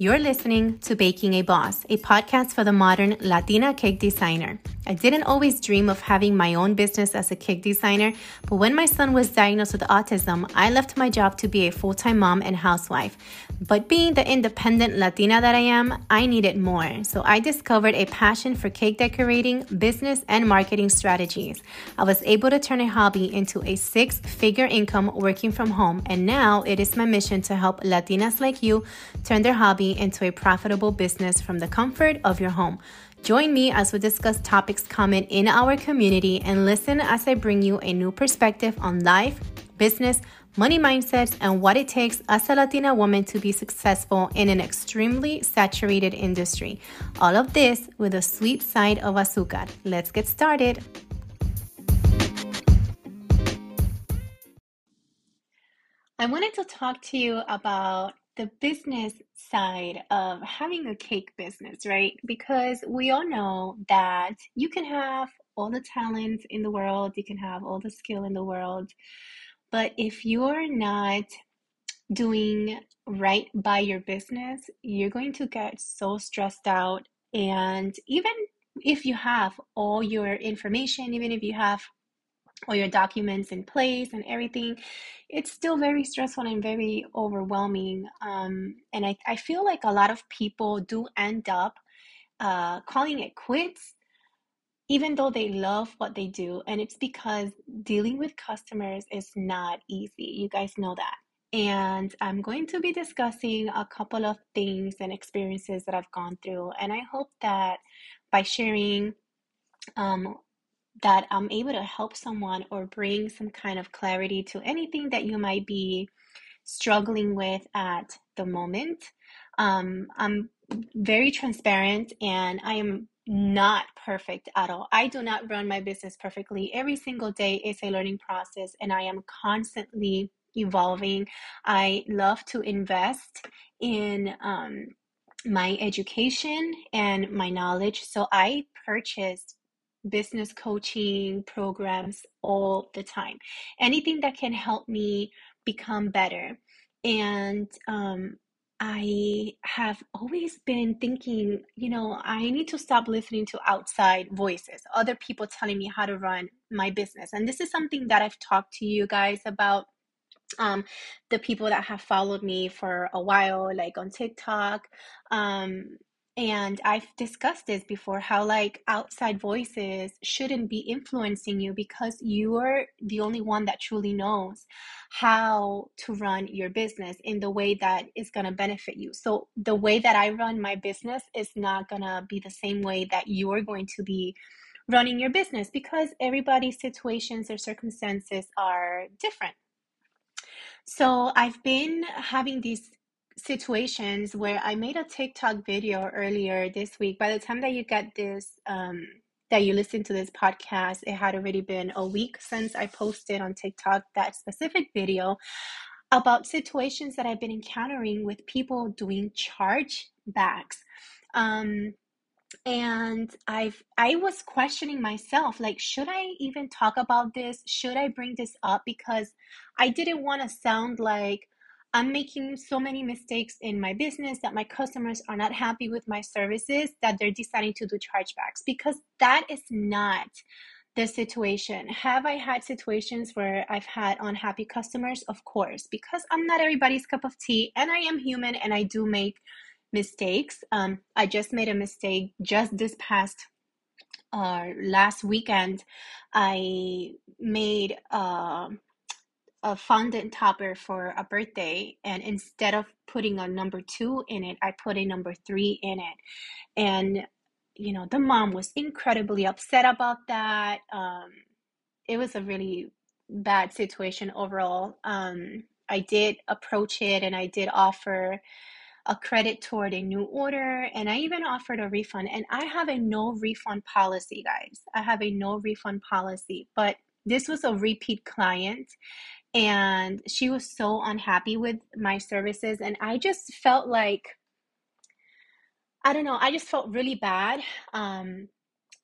You're listening to Baking a Boss, a podcast for the modern Latina cake designer. I didn't always dream of having my own business as a cake designer, but when my son was diagnosed with autism, I left my job to be a full time mom and housewife. But being the independent Latina that I am, I needed more. So I discovered a passion for cake decorating, business, and marketing strategies. I was able to turn a hobby into a six figure income working from home, and now it is my mission to help Latinas like you turn their hobby into a profitable business from the comfort of your home. Join me as we discuss topics common in our community and listen as I bring you a new perspective on life, business, money mindsets, and what it takes as a Latina woman to be successful in an extremely saturated industry. All of this with a sweet side of azúcar. Let's get started. I wanted to talk to you about the business side of having a cake business, right? Because we all know that you can have all the talent in the world, you can have all the skill in the world, but if you're not doing right by your business, you're going to get so stressed out. And even if you have all your information, even if you have all your documents in place and everything, it's still very stressful and very overwhelming. Um, and I, I feel like a lot of people do end up uh, calling it quits, even though they love what they do. And it's because dealing with customers is not easy. You guys know that. And I'm going to be discussing a couple of things and experiences that I've gone through. And I hope that by sharing um, that I'm able to help someone or bring some kind of clarity to anything that you might be struggling with at the moment. Um, I'm very transparent and I am not perfect at all. I do not run my business perfectly. Every single day is a learning process and I am constantly evolving. I love to invest in um, my education and my knowledge. So I purchased business coaching programs all the time. Anything that can help me become better. And um, I have always been thinking, you know, I need to stop listening to outside voices, other people telling me how to run my business. And this is something that I've talked to you guys about um the people that have followed me for a while like on TikTok um and I've discussed this before how, like, outside voices shouldn't be influencing you because you're the only one that truly knows how to run your business in the way that is going to benefit you. So, the way that I run my business is not going to be the same way that you're going to be running your business because everybody's situations or circumstances are different. So, I've been having these situations where I made a TikTok video earlier this week. By the time that you get this, um, that you listen to this podcast, it had already been a week since I posted on TikTok that specific video about situations that I've been encountering with people doing charge backs. Um, and I've I was questioning myself like should I even talk about this? Should I bring this up because I didn't want to sound like I'm making so many mistakes in my business that my customers are not happy with my services that they're deciding to do chargebacks because that is not the situation. Have I had situations where I've had unhappy customers? Of course, because I'm not everybody's cup of tea and I am human and I do make mistakes. Um, I just made a mistake just this past uh, last weekend. I made uh, a fondant topper for a birthday and instead of putting a number two in it i put a number three in it. And you know the mom was incredibly upset about that. Um, it was a really bad situation overall. Um, i did approach it and i did offer a credit toward a new order and i even offered a refund. And i have a no refund policy guys. I have a no refund policy but this was a repeat client and she was so unhappy with my services and i just felt like i don't know i just felt really bad um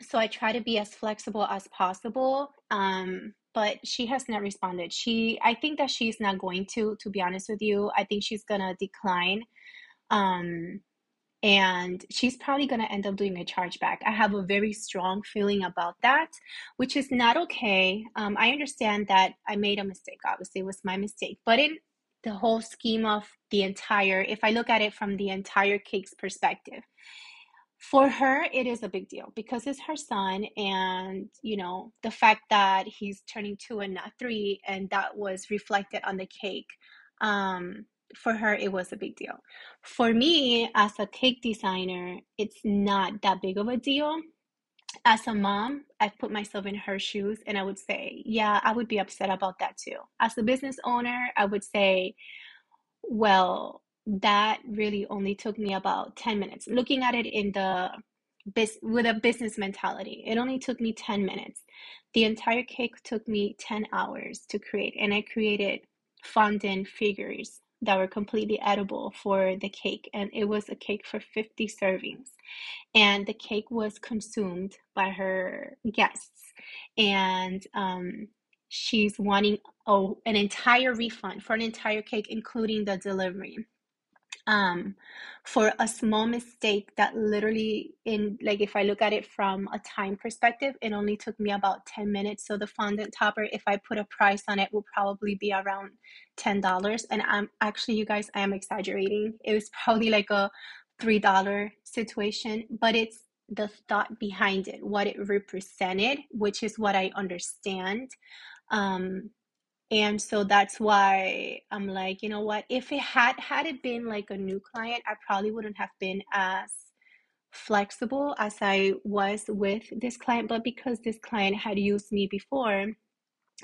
so i try to be as flexible as possible um but she has not responded. She i think that she's not going to to be honest with you. I think she's gonna decline Um, and she's probably going to end up doing a chargeback. I have a very strong feeling about that, which is not okay. Um, I understand that I made a mistake. Obviously, it was my mistake, but in the whole scheme of the entire, if I look at it from the entire cake's perspective, for her it is a big deal because it's her son and you know the fact that he's turning two and not three and that was reflected on the cake um, for her it was a big deal. For me as a cake designer it's not that big of a deal. As a mom i put myself in her shoes and i would say yeah i would be upset about that too. As a business owner i would say well that really only took me about 10 minutes. Looking at it in the with a business mentality it only took me 10 minutes. The entire cake took me 10 hours to create and i created fondant figures that were completely edible for the cake and it was a cake for 50 servings. And the cake was consumed by her guests and um, she's wanting oh, an entire refund for an entire cake including the delivery um, for a small mistake that literally in like if i look at it from a time perspective it only took me about 10 minutes. So the fondant topper if i put a price on it will probably be around $10 and i'm actually you guys i am exaggerating. It was probably like a $3 situation but it's the thought behind it what it represented which is what i understand. Um and so that's why I'm like, you know what? If it had had it been like a new client, I probably wouldn't have been as flexible as I was with this client. But because this client had used me before,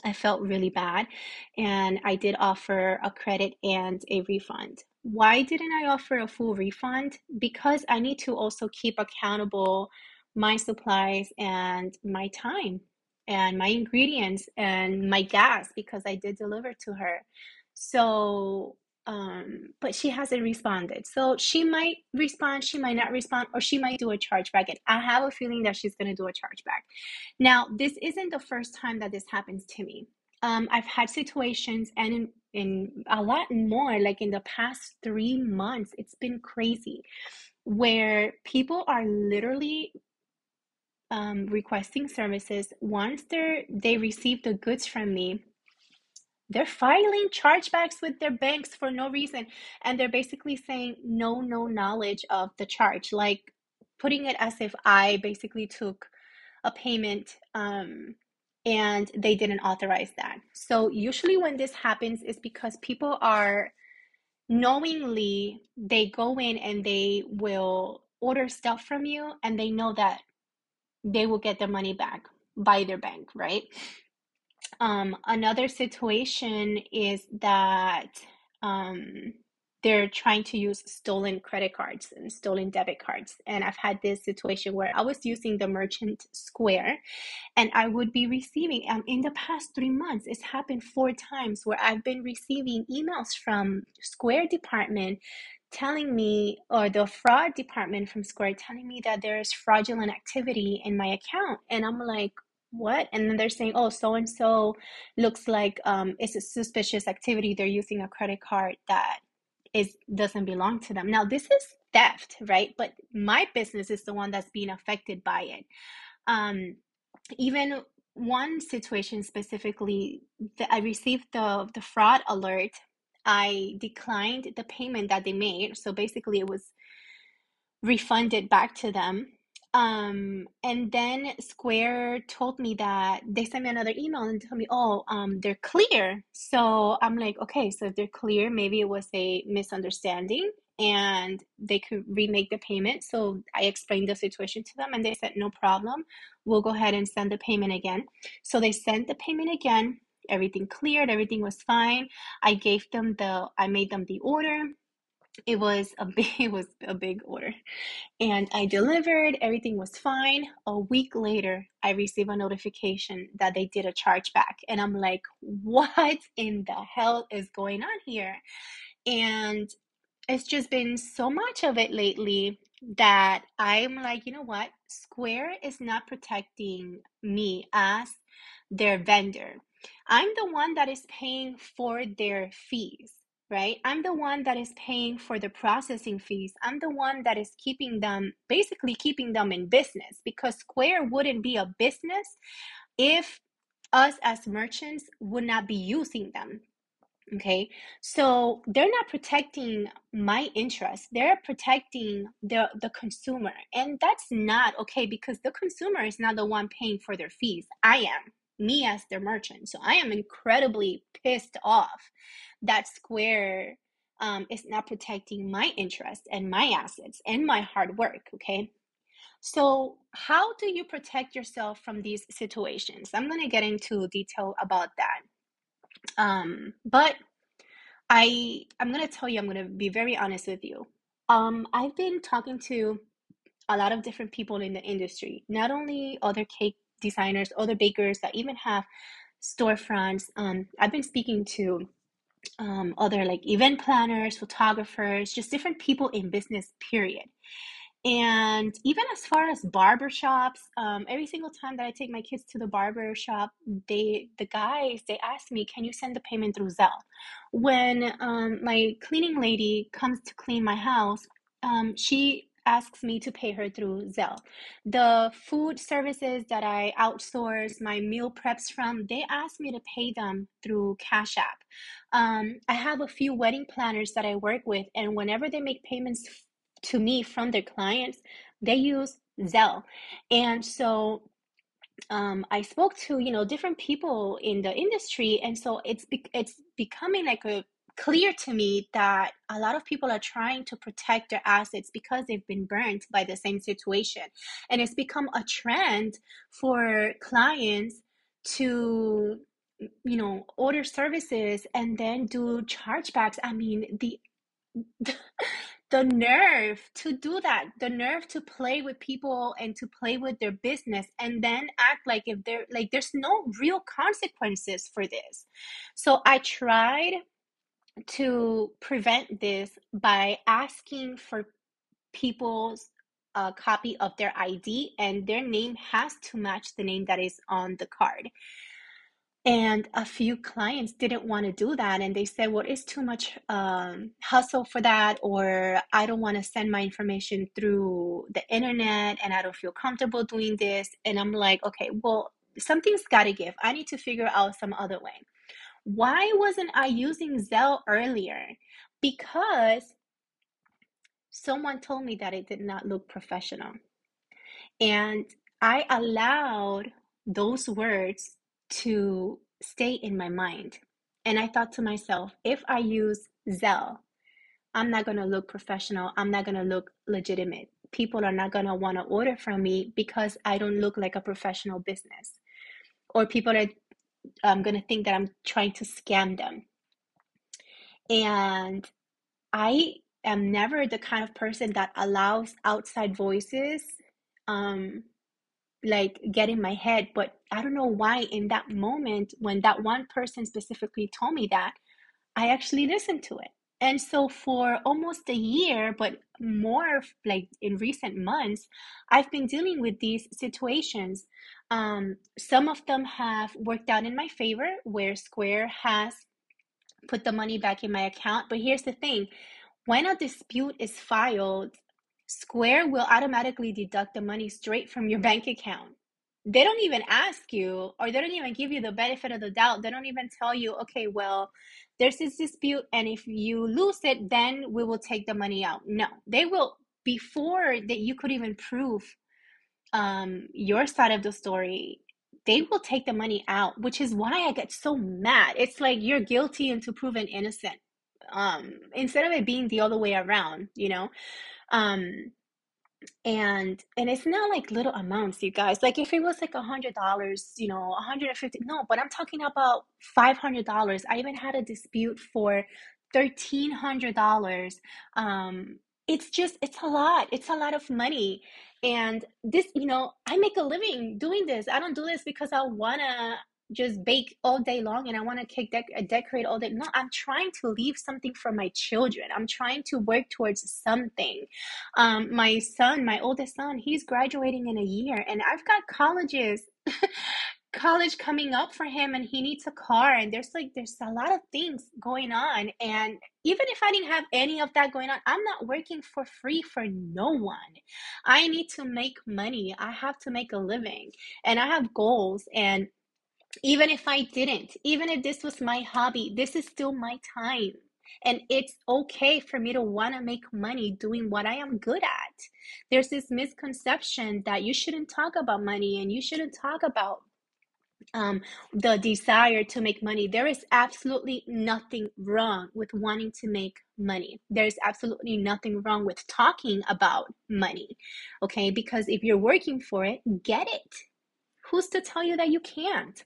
I felt really bad. And I did offer a credit and a refund. Why didn't I offer a full refund? Because I need to also keep accountable my supplies and my time and my ingredients and my gas because I did deliver to her. So, um, but she hasn't responded. So she might respond, she might not respond, or she might do a chargeback. And I have a feeling that she's going to do a chargeback. Now, this isn't the first time that this happens to me. Um, I've had situations and in, in a lot more, like in the past three months, it's been crazy where people are literally um, requesting services, once they're they receive the goods from me, they're filing chargebacks with their banks for no reason, and they're basically saying no, no knowledge of the charge, like putting it as if I basically took a payment um, and they didn't authorize that. So usually when this happens is because people are knowingly they go in and they will order stuff from you and they know that they will get their money back by their bank, right? Um, another situation is that um, they're trying to use stolen credit cards and stolen debit cards. And I've had this situation where I was using the merchant square and I would be receiving, um, in the past three months, it's happened four times where I've been receiving emails from Square department telling me, or the fraud department from Square telling me that there's fraudulent activity in my account. And I'm like, what? And then they're saying, oh, so and so looks like um, it's a suspicious activity. They're using a credit card that is doesn't belong to them. Now, this is theft, right? But my business is the one that's being affected by it. Um, even one situation specifically, I received the the fraud alert I declined the payment that they made. So basically, it was refunded back to them. Um, and then Square told me that they sent me another email and told me, oh, um, they're clear. So I'm like, okay, so if they're clear, maybe it was a misunderstanding and they could remake the payment. So I explained the situation to them and they said, no problem. We'll go ahead and send the payment again. So they sent the payment again everything cleared, everything was fine. I gave them the, I made them the order. It was a big, it was a big order, and I delivered. Everything was fine. A week later, I received a notification that they did a chargeback, and I'm like, "What in the hell is going on here?" And it's just been so much of it lately that I'm like, you know what? Square is not protecting me as their vendor. I'm the one that is paying for their fees. right? I'm the one that is paying for the processing fees. I'm the one that is keeping them, basically keeping them in business because Square wouldn't be a business if us as merchants would not be using them. Okay, so they're not protecting my interest. They're protecting the the consumer, and that's not okay because the consumer is not the one paying for their fees. I am me as their merchant. So I am incredibly pissed off that Square um, is not protecting my interest and my assets and my hard work. Okay. So, how do you protect yourself from these situations? I'm going to get into detail about that. Um, but I I'm going to tell you I'm going to be very honest with you. Um, I've been talking to a lot of different people in the industry, not only other cake designers, other bakers that even have storefronts. Um, I've been speaking to um, other like event planners, photographers, just different people in business, period. And even as far as barber shops, um, every single time that I take my kids to the barber shop, they the guys they ask me, "Can you send the payment through Zelle?" When um, my cleaning lady comes to clean my house, um, she asks me to pay her through Zelle. The food services that I outsource my meal preps from, they ask me to pay them through Cash App. Um, I have a few wedding planners that I work with, and whenever they make payments to me from their clients, they use Zelle. And so um, I spoke to you know different people in the industry, and so it's be- it's becoming like a clear to me that a lot of people are trying to protect their assets because they've been burnt by the same situation, and it's become a trend for clients to you know order services and then do chargebacks. I mean the the nerve to do that the nerve to play with people and to play with their business and then act like if there like there's no real consequences for this so i tried to prevent this by asking for people's a copy of their id and their name has to match the name that is on the card and a few clients didn't want to do that. And they said, well, it's too much um, hustle for that, or I don't want to send my information through the internet and I don't feel comfortable doing this. And I'm like, okay, well, something's got to give. I need to figure out some other way. Why wasn't I using Zelle earlier? Because someone told me that it did not look professional. And I allowed those words to stay in my mind. And I thought to myself, if I use Zelle, I'm not going to look professional. I'm not going to look legitimate. People are not going to want to order from me because I don't look like a professional business. Or people are um, going to think that I'm trying to scam them. And I am never the kind of person that allows outside voices um, like get in my head but i don't know why in that moment when that one person specifically told me that i actually listened to it and so for almost a year but more like in recent months i've been dealing with these situations um, some of them have worked out in my favor where square has put the money back in my account but here's the thing when a dispute is filed Square will automatically deduct the money straight from your bank account. They don't even ask you, or they don't even give you the benefit of the doubt. They don't even tell you, okay, well, there's this dispute, and if you lose it, then we will take the money out. No, they will, before that you could even prove um, your side of the story, they will take the money out, which is why I get so mad. It's like you're guilty until proven innocent. Um, instead of it being the other way around, you know. Um, and and it's not like little amounts, you guys. Like if it was like a hundred dollars, you know, a hundred and fifty. No, but I'm talking about five hundred dollars. I even had a dispute for thirteen hundred dollars. Um, it's just it's a lot. It's a lot of money. And this, you know, I make a living doing this. I don't do this because I wanna just bake all day long and I want to cake dec- decorate all day. No, I'm trying to leave something for my children. I'm trying to work towards something. Um, my son, my oldest son, he's graduating in a year, and I've got colleges college coming up for him and he needs a car and there's like there's a lot of things going on and even if i didn't have any of that going on i'm not working for free for no one i need to make money i have to make a living and i have goals and even if i didn't even if this was my hobby this is still my time and it's okay for me to want to make money doing what I am good at. There's this misconception that you shouldn't talk about money and you shouldn't talk about um, the desire to make money. There is absolutely nothing wrong with wanting to make money. There's absolutely nothing wrong with talking about money, okay? Because if you're working for it, get it. Who's to tell you that you can't?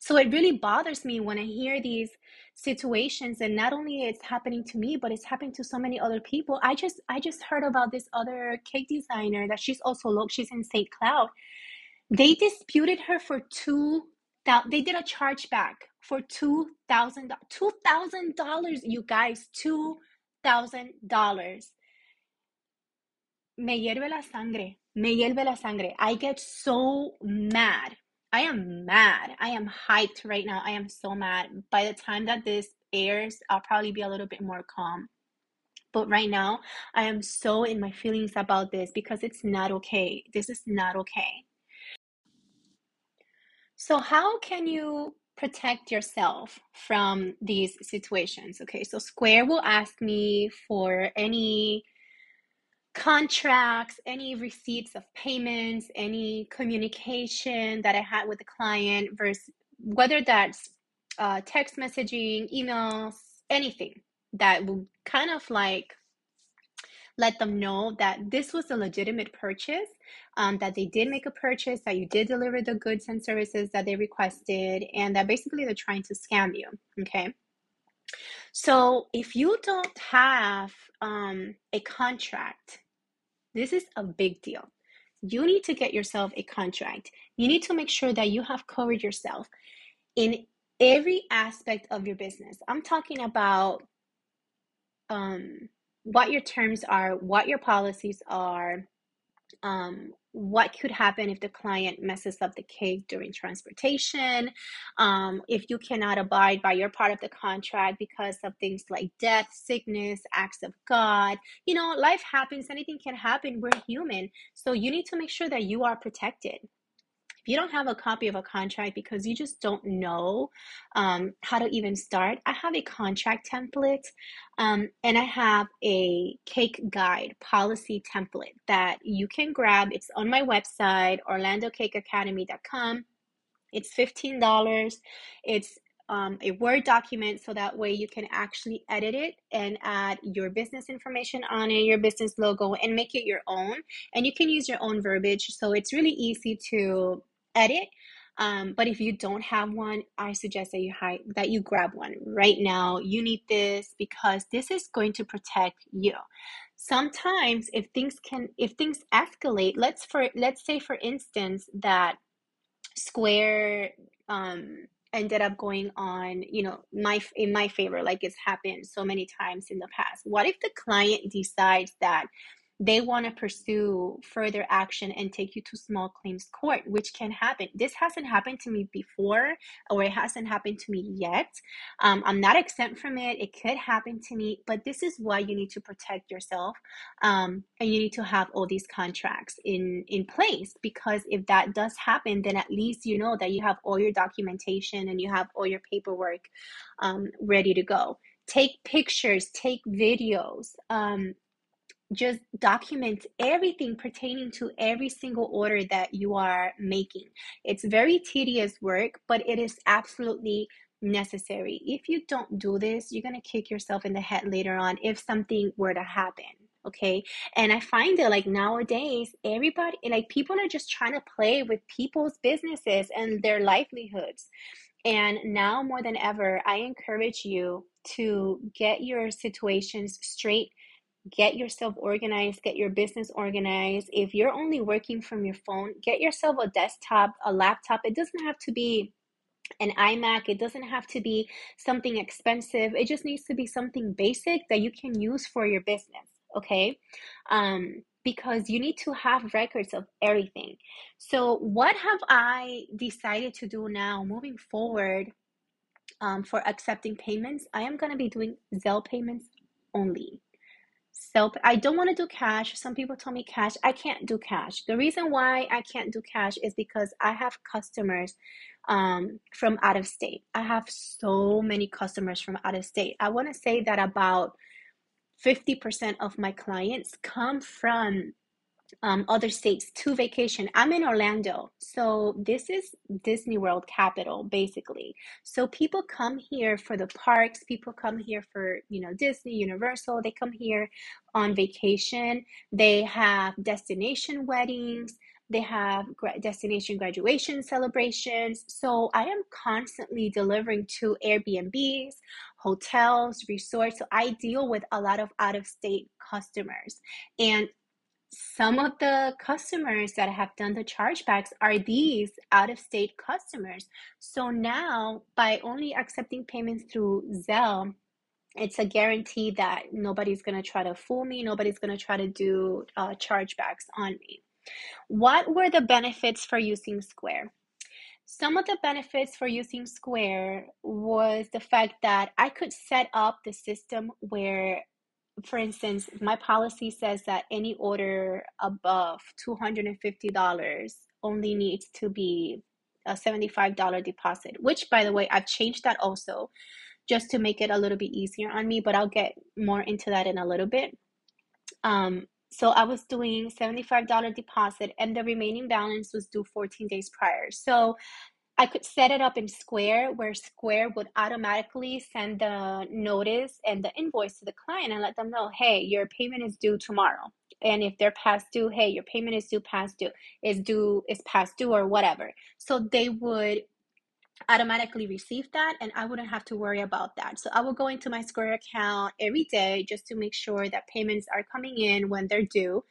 So it really bothers me when I hear these situations and not only it's happening to me but it's happening to so many other people i just i just heard about this other cake designer that she's also local she's in st cloud they disputed her for two thousand. They did a chargeback for $2,000 $2,000 you guys. Two thousand dollars. Me hierve la sangre. Me hierve la sangre. I get so mad. I am mad. I am hyped right now. I am so mad. By the time that this airs, I'll probably be a little bit more calm. But right now, I am so in my feelings about this because it's not okay. This is not okay. So, how can you protect yourself from these situations? Okay, so Square will ask me for any contracts, any receipts of payments, any communication that I had with the client, versus whether that's uh, text messaging, emails, anything that will kind of like let them know that this was a legitimate purchase, um, that they did make a purchase, that you did deliver the goods and services that they requested, and that basically they're trying to scam you. Okay. So if you don't have um, a contract, this is a big deal. You need to get yourself a contract. You need to make sure that you have covered yourself in every aspect of your business. I'm talking about um, what your terms are, what your policies are, um, what could happen if the client messes up the cake during transportation, um, if you cannot abide by your part of the contract because of things like death, sickness, acts of God. You know, life happens, anything can happen. We're human. So you need to make sure that you are protected you don't have a copy of a contract because you just don't know um, how to even start, I have a contract template um, and I have a cake guide policy template that you can grab. It's on my website, orlandocakeacademy.com. It's $15. It's um, a Word document so that way you can actually edit it and add your business information on it, your business logo, and make it your own. And you can use your own verbiage. So it's really easy to edit. Um, but if you don't have one, I suggest that you that you grab one right now. You need this because this is going to protect you. Sometimes, if things can, if things escalate, let's for let's say for instance that Square um, ended up going on, you know, my in my favor, like it's happened so many times in the past. What if the client decides that they want to pursue further action and take you to small claims court, which can happen. This hasn't happened to me before, or it hasn't happened to me yet. Um, I'm not exempt from it. It could happen to me, but this is why you need to protect yourself, um, and you need to have all these contracts in in place because if that does happen, then at least you know that you have all your documentation and you have all your paperwork um, ready to go. Take pictures, take videos. Um, just document everything pertaining to every single order that you are making. It's very tedious work, but it is absolutely necessary. If you don't do this, you're going to kick yourself in the head later on if something were to happen. Okay. And I find that like nowadays, everybody, like people are just trying to play with people's businesses and their livelihoods. And now more than ever, I encourage you to get your situations straight get yourself organized, get your business organized. If you're only working from your phone, get yourself a desktop, a laptop. It doesn't have to be an iMac. It doesn't have to be something expensive. It just needs to be something basic that you can use for your business. Okay. Um, because you need to have records of everything. So, what have I decided to do now moving forward um, for accepting payments? I am going to be doing Zelle payments only. So I don't want to do cash. Some people told me cash. I can't do cash. The reason why I can't do cash is because I have customers um, from out of state. I have so many customers from out of state. I want to say that about 50% of my clients come from um, other states to vacation. I'm in Orlando, so this is Disney World capital, basically. So people come here for the parks. People come here for you know Disney, Universal. They come here on vacation. They have destination weddings. They have destination graduation celebrations. So I am constantly delivering to Airbnbs, hotels, resorts. So I deal with a lot of out of state customers. And some of the customers that have done the chargebacks are these out of state customers. So now, by only accepting payments through Zelle, it's a guarantee that nobody's going to try to fool me, nobody's going to try to do uh, chargebacks on me. What were the benefits for using Square? Some of the benefits for using Square was the fact that I could set up the system where for instance, my policy says that any order above $250 only needs to be a $75 deposit, which by the way, I've changed that also just to make it a little bit easier on me, but I'll get more into that in a little bit. Um, so I was doing $75 deposit and the remaining balance was due 14 days prior. So I could set it up in Square where Square would automatically send the notice and the invoice to the client and let them know, hey, your payment is due tomorrow. And if they're past due, hey, your payment is due past due, is due, is past due or whatever. So they would automatically receive that and I wouldn't have to worry about that. So I will go into my Square account every day just to make sure that payments are coming in when they're due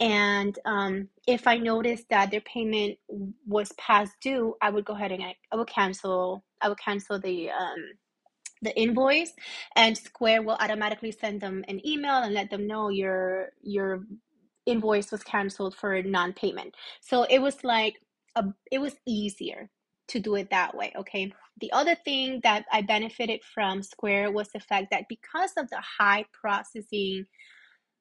and um, if I noticed that their payment was past due, I would go ahead and I, I would cancel. I would cancel the um, the invoice, and Square will automatically send them an email and let them know your your invoice was canceled for non-payment. So it was like a, it was easier to do it that way. Okay. The other thing that I benefited from Square was the fact that because of the high processing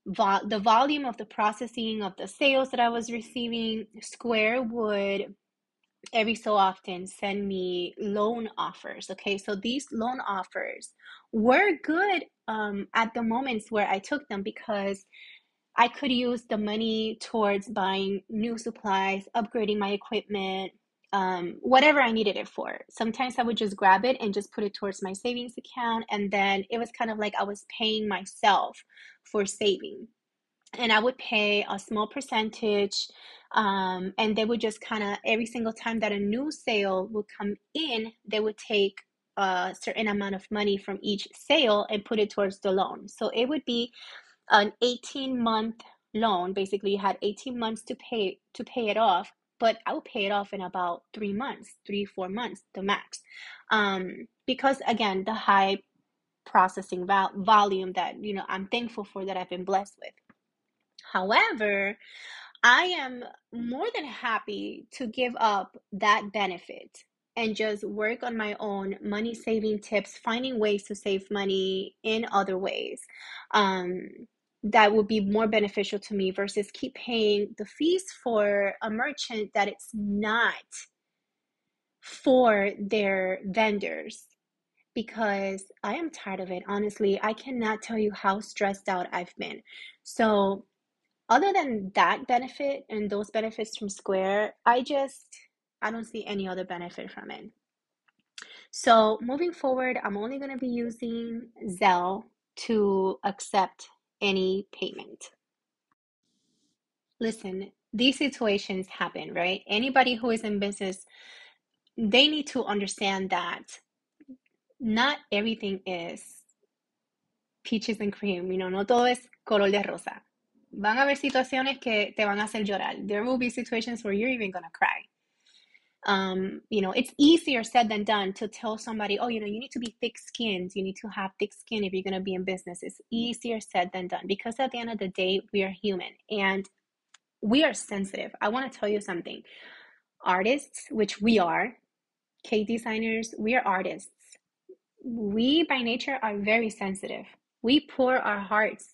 vo- the volume of the processing of the sales that I was receiving, Square would every so often send me loan offers. Okay, so these loan offers were good um, at the moments where I took them because I could use the money towards buying new supplies, upgrading my equipment, um, whatever I needed it for. Sometimes I would just grab it and just put it towards my savings account. And then it was kind of like I was paying myself for saving. And I would pay a small percentage. Um, and they would just kind of, every single time that a new sale would come in, they would take a certain amount of money from each sale and put it towards the loan. So it would be an 18 month loan. Basically, you had 18 months to pay to pay it off but I will pay it off in about three months, three, four months, the max. Um, because again, the high processing val- volume that, you know, I'm thankful for that I've been blessed with. However, I am more than happy to give up that benefit and just work on my own money saving tips, finding ways to save money in other ways. Um, that would be more beneficial to me versus keep paying the fees for a merchant that it's not for their vendors because I am tired of it. Honestly, I cannot tell you how stressed out I've been. So, other than that benefit and those benefits from Square, I just I don't see any other benefit from it. So, moving forward, I'm only going to be using Zelle to accept any payment. Listen, these situations happen, right? Anybody who is in business, they need to understand that not everything is peaches and cream, you know, no todo es color de rosa. Van a haber situaciones que te van a hacer llorar. There will be situations where you're even gonna cry um, you know, it's easier said than done to tell somebody, oh, you know, you need to be thick skinned. You need to have thick skin if you're going to be in business. It's easier said than done because at the end of the day, we are human. And we are sensitive. I want to tell you something. Artists, which we are, cake designers, we are artists. We by nature are very sensitive. We pour our hearts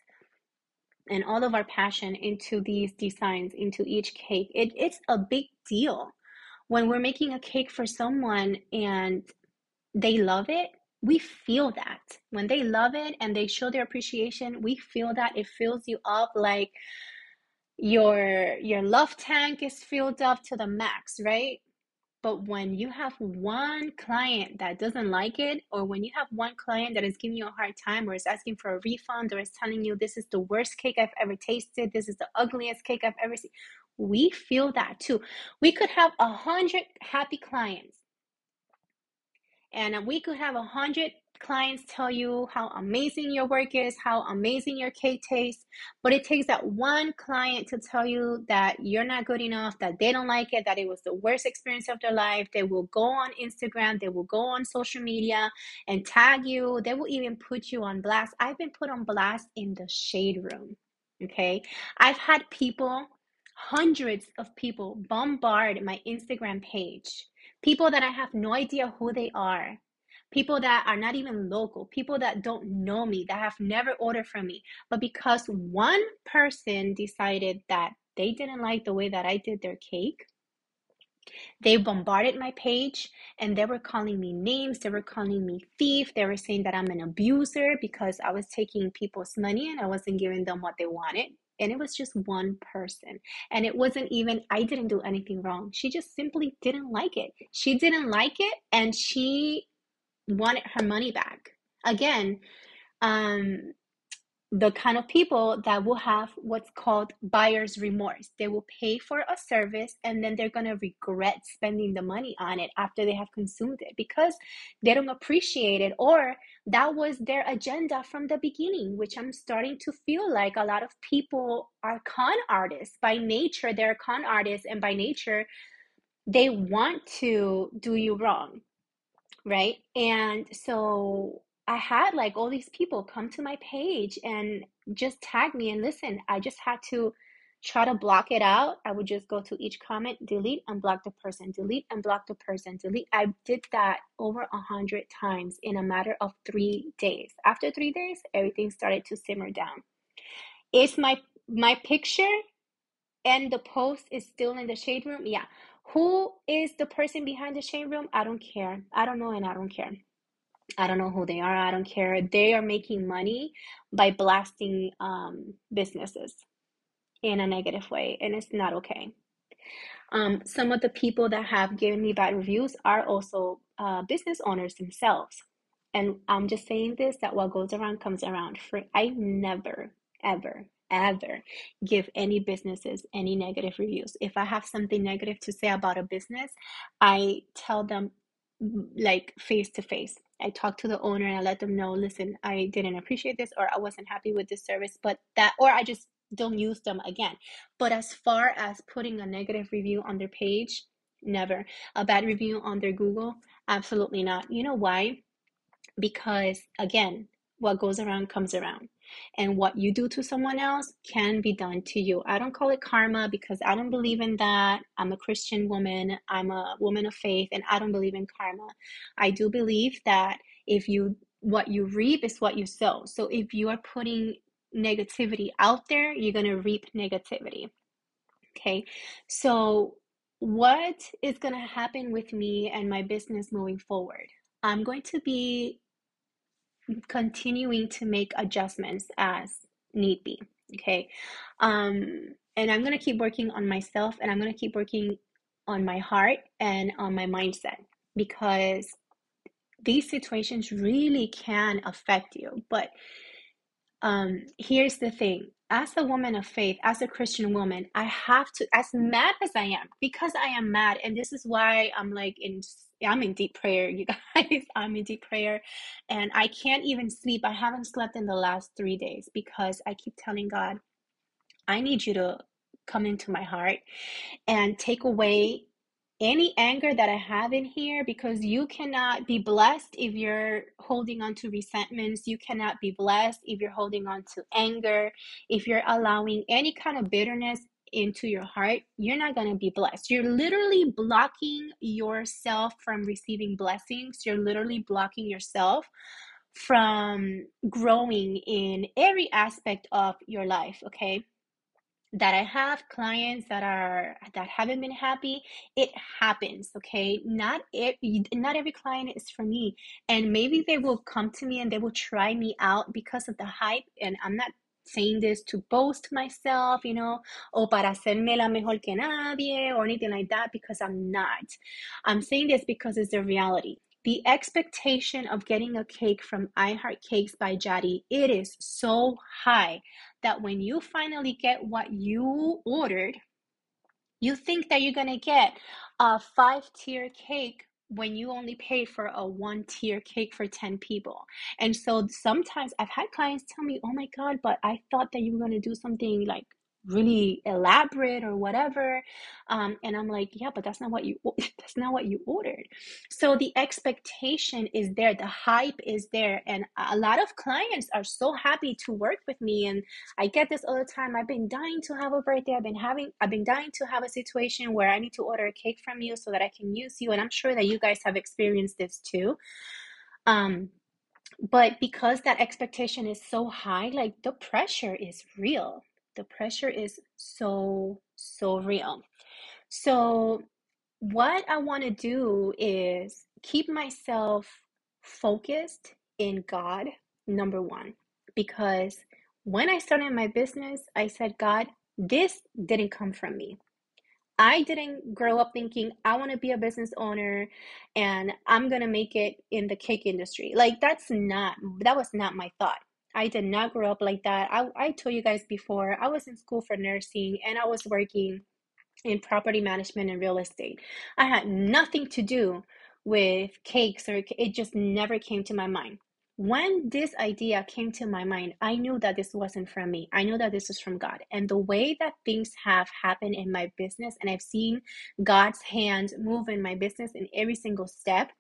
and all of our passion into these designs, into each cake. It, it's a big deal when we're making a cake for someone and they love it. We feel that when they love it and they show their appreciation, we feel that it fills you up like your your love tank is filled up to the max, right? But when you have one client that doesn't like it, or when you have one client that is giving you a hard time, or is asking for a refund, or is telling you this is the worst cake I've ever tasted, this is the ugliest cake I've ever seen, we feel that too. We could have a hundred happy clients, and uh, we could have a hundred clients tell you how amazing your work is, how amazing your cake tastes, but it takes that one client to tell you that you're not good enough, that they don't like it, that it was the worst experience of their life. They will go on Instagram, they will go on social media and tag you. They will even put you on blast. I've been put on blast in the shade room. Okay. I've had people, hundreds of people, bombard my Instagram page. People that I have no idea who they are people that are not even local, people that don't know me, that have never ordered from me. But because one person decided that they didn't like the way that I did their cake, they bombarded my page and they were calling me names. They were calling me thief. They were saying that I'm an abuser because I was taking people's money and I wasn't giving them what they wanted. And it was just one person. And it wasn't even, I didn't do anything wrong. She just simply didn't like it. She didn't like it and she wanted her money back. Again, um, the kind of people that will have what's called buyer's remorse. They will pay for a service and then they're going to regret spending the money on it after they have consumed it because they don't appreciate it or that was their agenda from the beginning, which I'm starting to feel like a lot of people are con artists. By nature, they're con artists, and by nature, they want to do you wrong right? And so I had like all these people come to my page and just tag me and listen. I just had to try to block it out. I would just go to each comment, delete, unblock the person, delete, unblock the person, delete. I did that over a hundred times in a matter of three days. After three days, everything started to simmer down. Is my my picture and the post is still in the shade room? Yeah. Who is the person behind the shade room? I don't care. I don't know and I don't care. I don't know who they are. I don't care. They are making money by blasting um, businesses in a negative way, and it's not okay. Um, some of the people that have given me bad reviews are also uh, business owners themselves. And I'm just saying this that what goes around comes around. For I never, ever, ever give any businesses any negative reviews. If I have something negative to say about a business, I tell them mm, like face to face. I talk to the owner and I let them know, listen, I didn't appreciate this or I wasn't happy with this service, but that, or I just don't use them again. But as far as putting a negative review on their page, never. A bad review on their Google, absolutely not. You know why? Because again, what goes around comes around and what you do to someone else can be done to you. I don't call it karma because I don't believe in that. I'm a Christian woman, I'm a woman of faith, and I don't believe in karma. I do believe that if you what you reap is what you sow. So if you are putting negativity out there, you're going to reap negativity. Okay. So what is going to happen with me and my business moving forward? I'm going to be continuing to make adjustments as need be. Okay. Um, and I'm going to keep working on myself and I'm going to keep working on my heart and on my mindset because these situations really can affect you. But um, here's the thing as a woman of faith, as a Christian woman, I have to, as mad as I am, because I am mad, and this is why I'm like in, I'm in deep prayer, you guys. I'm in deep prayer, and I can't even sleep. I haven't slept in the last three days because I keep telling God, I need you to come into my heart and take away any anger that I have in here because you cannot be blessed if you're holding on to resentments. You cannot be blessed if you're holding on to anger, if you're allowing any kind of bitterness into your heart, you're not going to be blessed. You're literally blocking yourself from receiving blessings. You're literally blocking yourself from growing in every aspect of your life, okay? that I have clients that are that haven't been happy, it happens, okay? Not it not every client is for me, and maybe they will come to me and they will try me out because of the hype. And I'm not saying this to boast myself, you know, or para hacerme la mejor que nadie or anything like that because I'm not. I'm saying this because it's the reality. The expectation of getting a cake from I Cakes by Jadi, it is so high that when you finally get what you ordered, you think that you're gonna get a five tier cake when you only pay for a one tier cake for 10 people. And so sometimes I've had clients tell me, oh my God, but I thought that you were gonna do something like really elaborate or whatever um, and i'm like yeah but that's not what you that's not what you ordered. So the expectation is there the hype is there and a lot of clients are so happy to work with me and i get this all the time i've been dying to have a birthday i've been having i've been dying to have a situation where i need to order a cake from you so that i can use you and i'm sure that you guys have experienced this too um but because that expectation is so high like the pressure is real the pressure is so, so real. So, what I want to do is keep myself focused in God, number one, because when I started my business, I said, God, this didn't come from me. I didn't grow up thinking I want to be a business owner and I'm going to make it in the cake industry. Like that's not that was not my thought. I did not grow up like that. I, I told you guys before, I was in school for nursing and I was working in property management and real estate. I had nothing to do with cakes or it just never came to my mind. When this idea came to my mind, I knew that this wasn't from me. I knew that this was from God. And the way that things have happened in my business, and I've seen God's hand move in my business in every single step,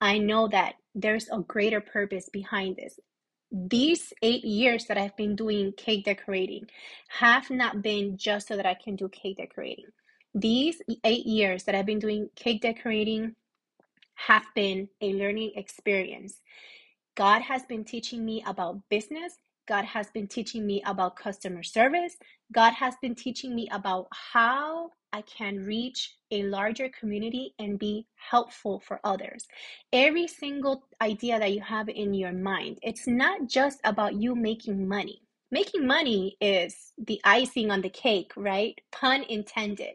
I know that there's a greater purpose behind this these eight years that I've been doing cake decorating have not been just so that I can do cake decorating. These eight years that I've been doing cake decorating have been a learning experience. God has been teaching me about business. God has been teaching me about customer service. God has been teaching me about how I can reach a larger community and be helpful for others. Every single idea that you have in your mind, it's not just about you making money. Making money is the icing on the cake, right? Pun intended.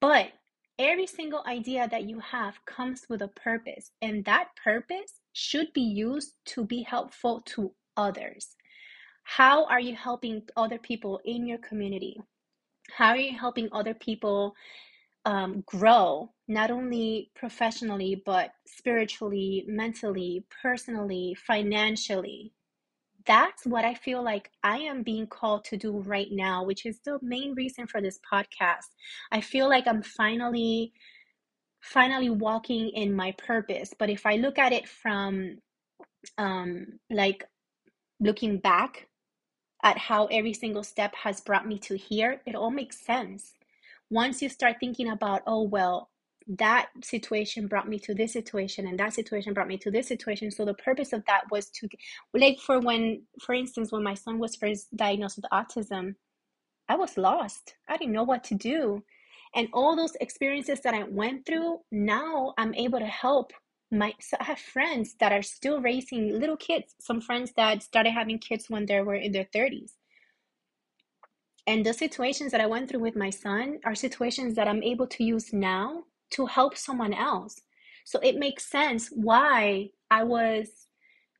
But every single idea that you have comes with a purpose, and that purpose should be used to be helpful to others. How are you helping other people in your community? how are you helping other people um, grow not only professionally but spiritually mentally personally financially that's what i feel like i am being called to do right now which is the main reason for this podcast i feel like i'm finally finally walking in my purpose but if i look at it from um like looking back at how every single step has brought me to here, it all makes sense. Once you start thinking about, oh, well, that situation brought me to this situation and that situation brought me to this situation so the purpose of that was to like for when for instance when my son was first diagnosed with autism i was lost i didn't know what to do and all those experiences that i went through now i'm able to help I have friends that are still raising little kids. Some friends that started having kids when they were in their 30s. And the situations that I went through with my son are situations that I'm able to use now to help someone else. So it makes sense why I was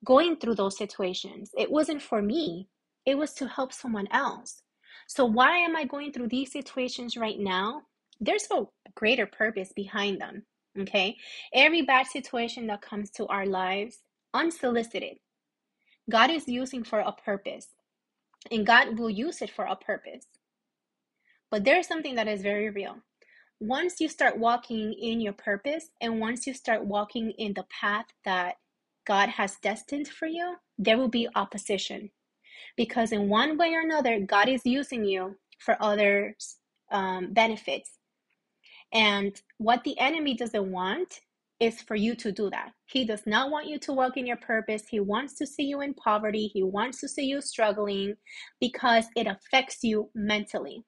going through those situations. It wasn't for me, it was to help someone else. So, why am I going through these situations right now? There's a greater purpose behind them. Okay? Every bad situation that comes to our lives, unsolicited, God is using for a purpose. And God will use it for a purpose. But there's something that is very real. Once you start walking in your purpose and once you start walking in the path that God has destined for you, there will be opposition. Because in one way or another, God is using you for others' um, benefits. And what the enemy doesn't want is for you to do that. He does not want you to walk in your purpose. He wants to see you in poverty. He wants to see you struggling because it affects you mentally.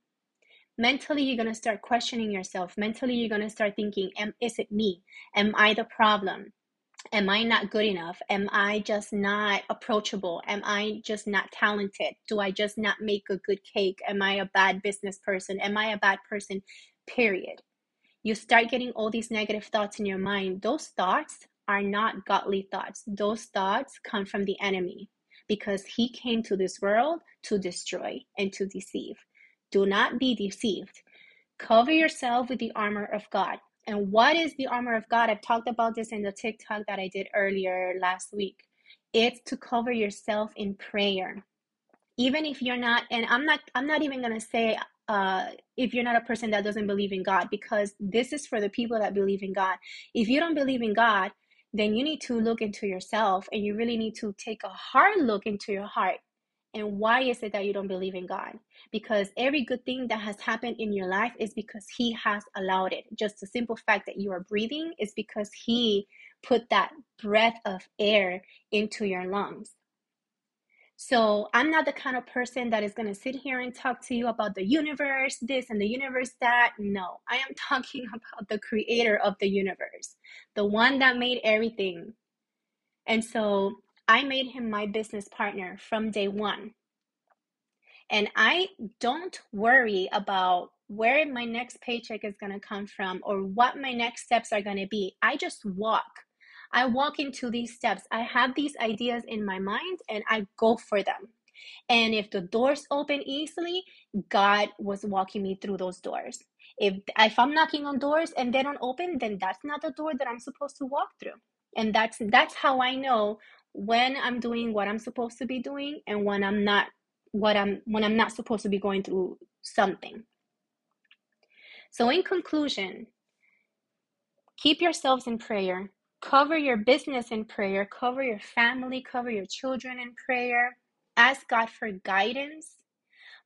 Mentally, you're going to start questioning yourself. Mentally, you're going to start thinking, Am, Is it me? Am I the problem? Am I not good enough? Am I just not approachable? Am I just not talented? Do I just not make a good cake? Am I a bad business person? Am I a bad person? Period you start getting all these negative thoughts in your mind, those thoughts are not godly thoughts. Those thoughts come from the enemy because he came to this world to destroy and to deceive. Do not be deceived. Cover yourself with the armor of God. And what is the armor of God? I've talked about this in the TikTok that I did earlier last week. It's to cover yourself in prayer. Even if you're not, and I'm not, I'm not even gonna say uh, if you're not a person that doesn't believe in God, because this is for the people that believe in God. If you don't believe in God, then you need to look into yourself and you really need to take a hard look into your heart. And why is it that you don't believe in God? Because every good thing that has happened in your life is because He has allowed it. Just the simple fact that you are breathing is because He put that breath of air into your lungs. So I'm not the kind of person that is going to sit here and talk to you about the universe, this and the universe that. No, I am talking about the creator of the universe, the one that made everything. And so I made him my business partner from day one. And I don't worry about where my next paycheck is going to come from or what my next steps are going to be. I just walk. I walk into these steps. I have these ideas in my mind and I go for them. And if the doors open easily, God was walking me through those doors. If if I'm knocking on doors and they don't open, then that's not the door that I'm supposed to walk through. And that's that's how I know when I'm doing what I'm supposed to be doing and when I'm not what I'm when I'm not supposed to be going through something. So in conclusion, keep yourselves in prayer Cover your business in prayer, cover your family, cover your children in prayer. Ask God for guidance,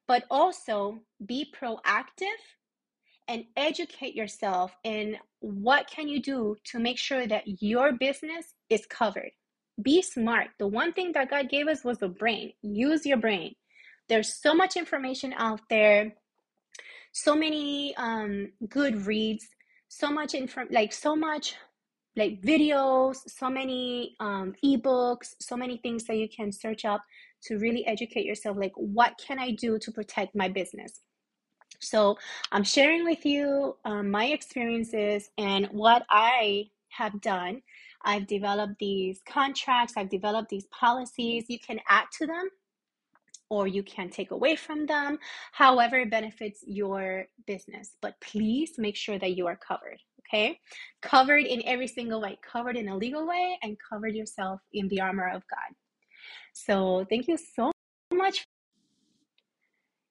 but also be proactive and educate yourself in what can you do to make sure that your business is covered. Be smart. The one thing that God gave us was the brain. Use your brain. There's so much information out there, so many um, good reads, so much info, like so much like videos, so many um, ebooks, so many things that you can search up to really educate yourself. Like, what can I do to protect my business? So, I'm sharing with you um, my experiences and what I have done. I've developed these contracts, I've developed these policies. You can add to them or you can take away from them, however, it benefits your business. But please make sure that you are covered okay? Covered in every single way, covered in a legal way, and covered yourself in the armor of God. So thank you so much.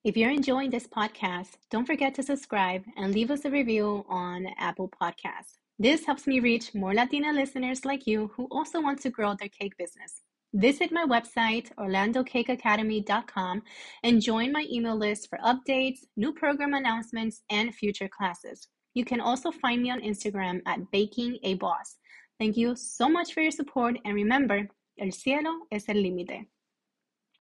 If you're enjoying this podcast, don't forget to subscribe and leave us a review on Apple Podcasts. This helps me reach more Latina listeners like you who also want to grow their cake business. Visit my website, orlandocakeacademy.com, and join my email list for updates, new program announcements, and future classes. You can also find me on Instagram at Baking a Boss. Thank you so much for your support and remember, el cielo es el límite.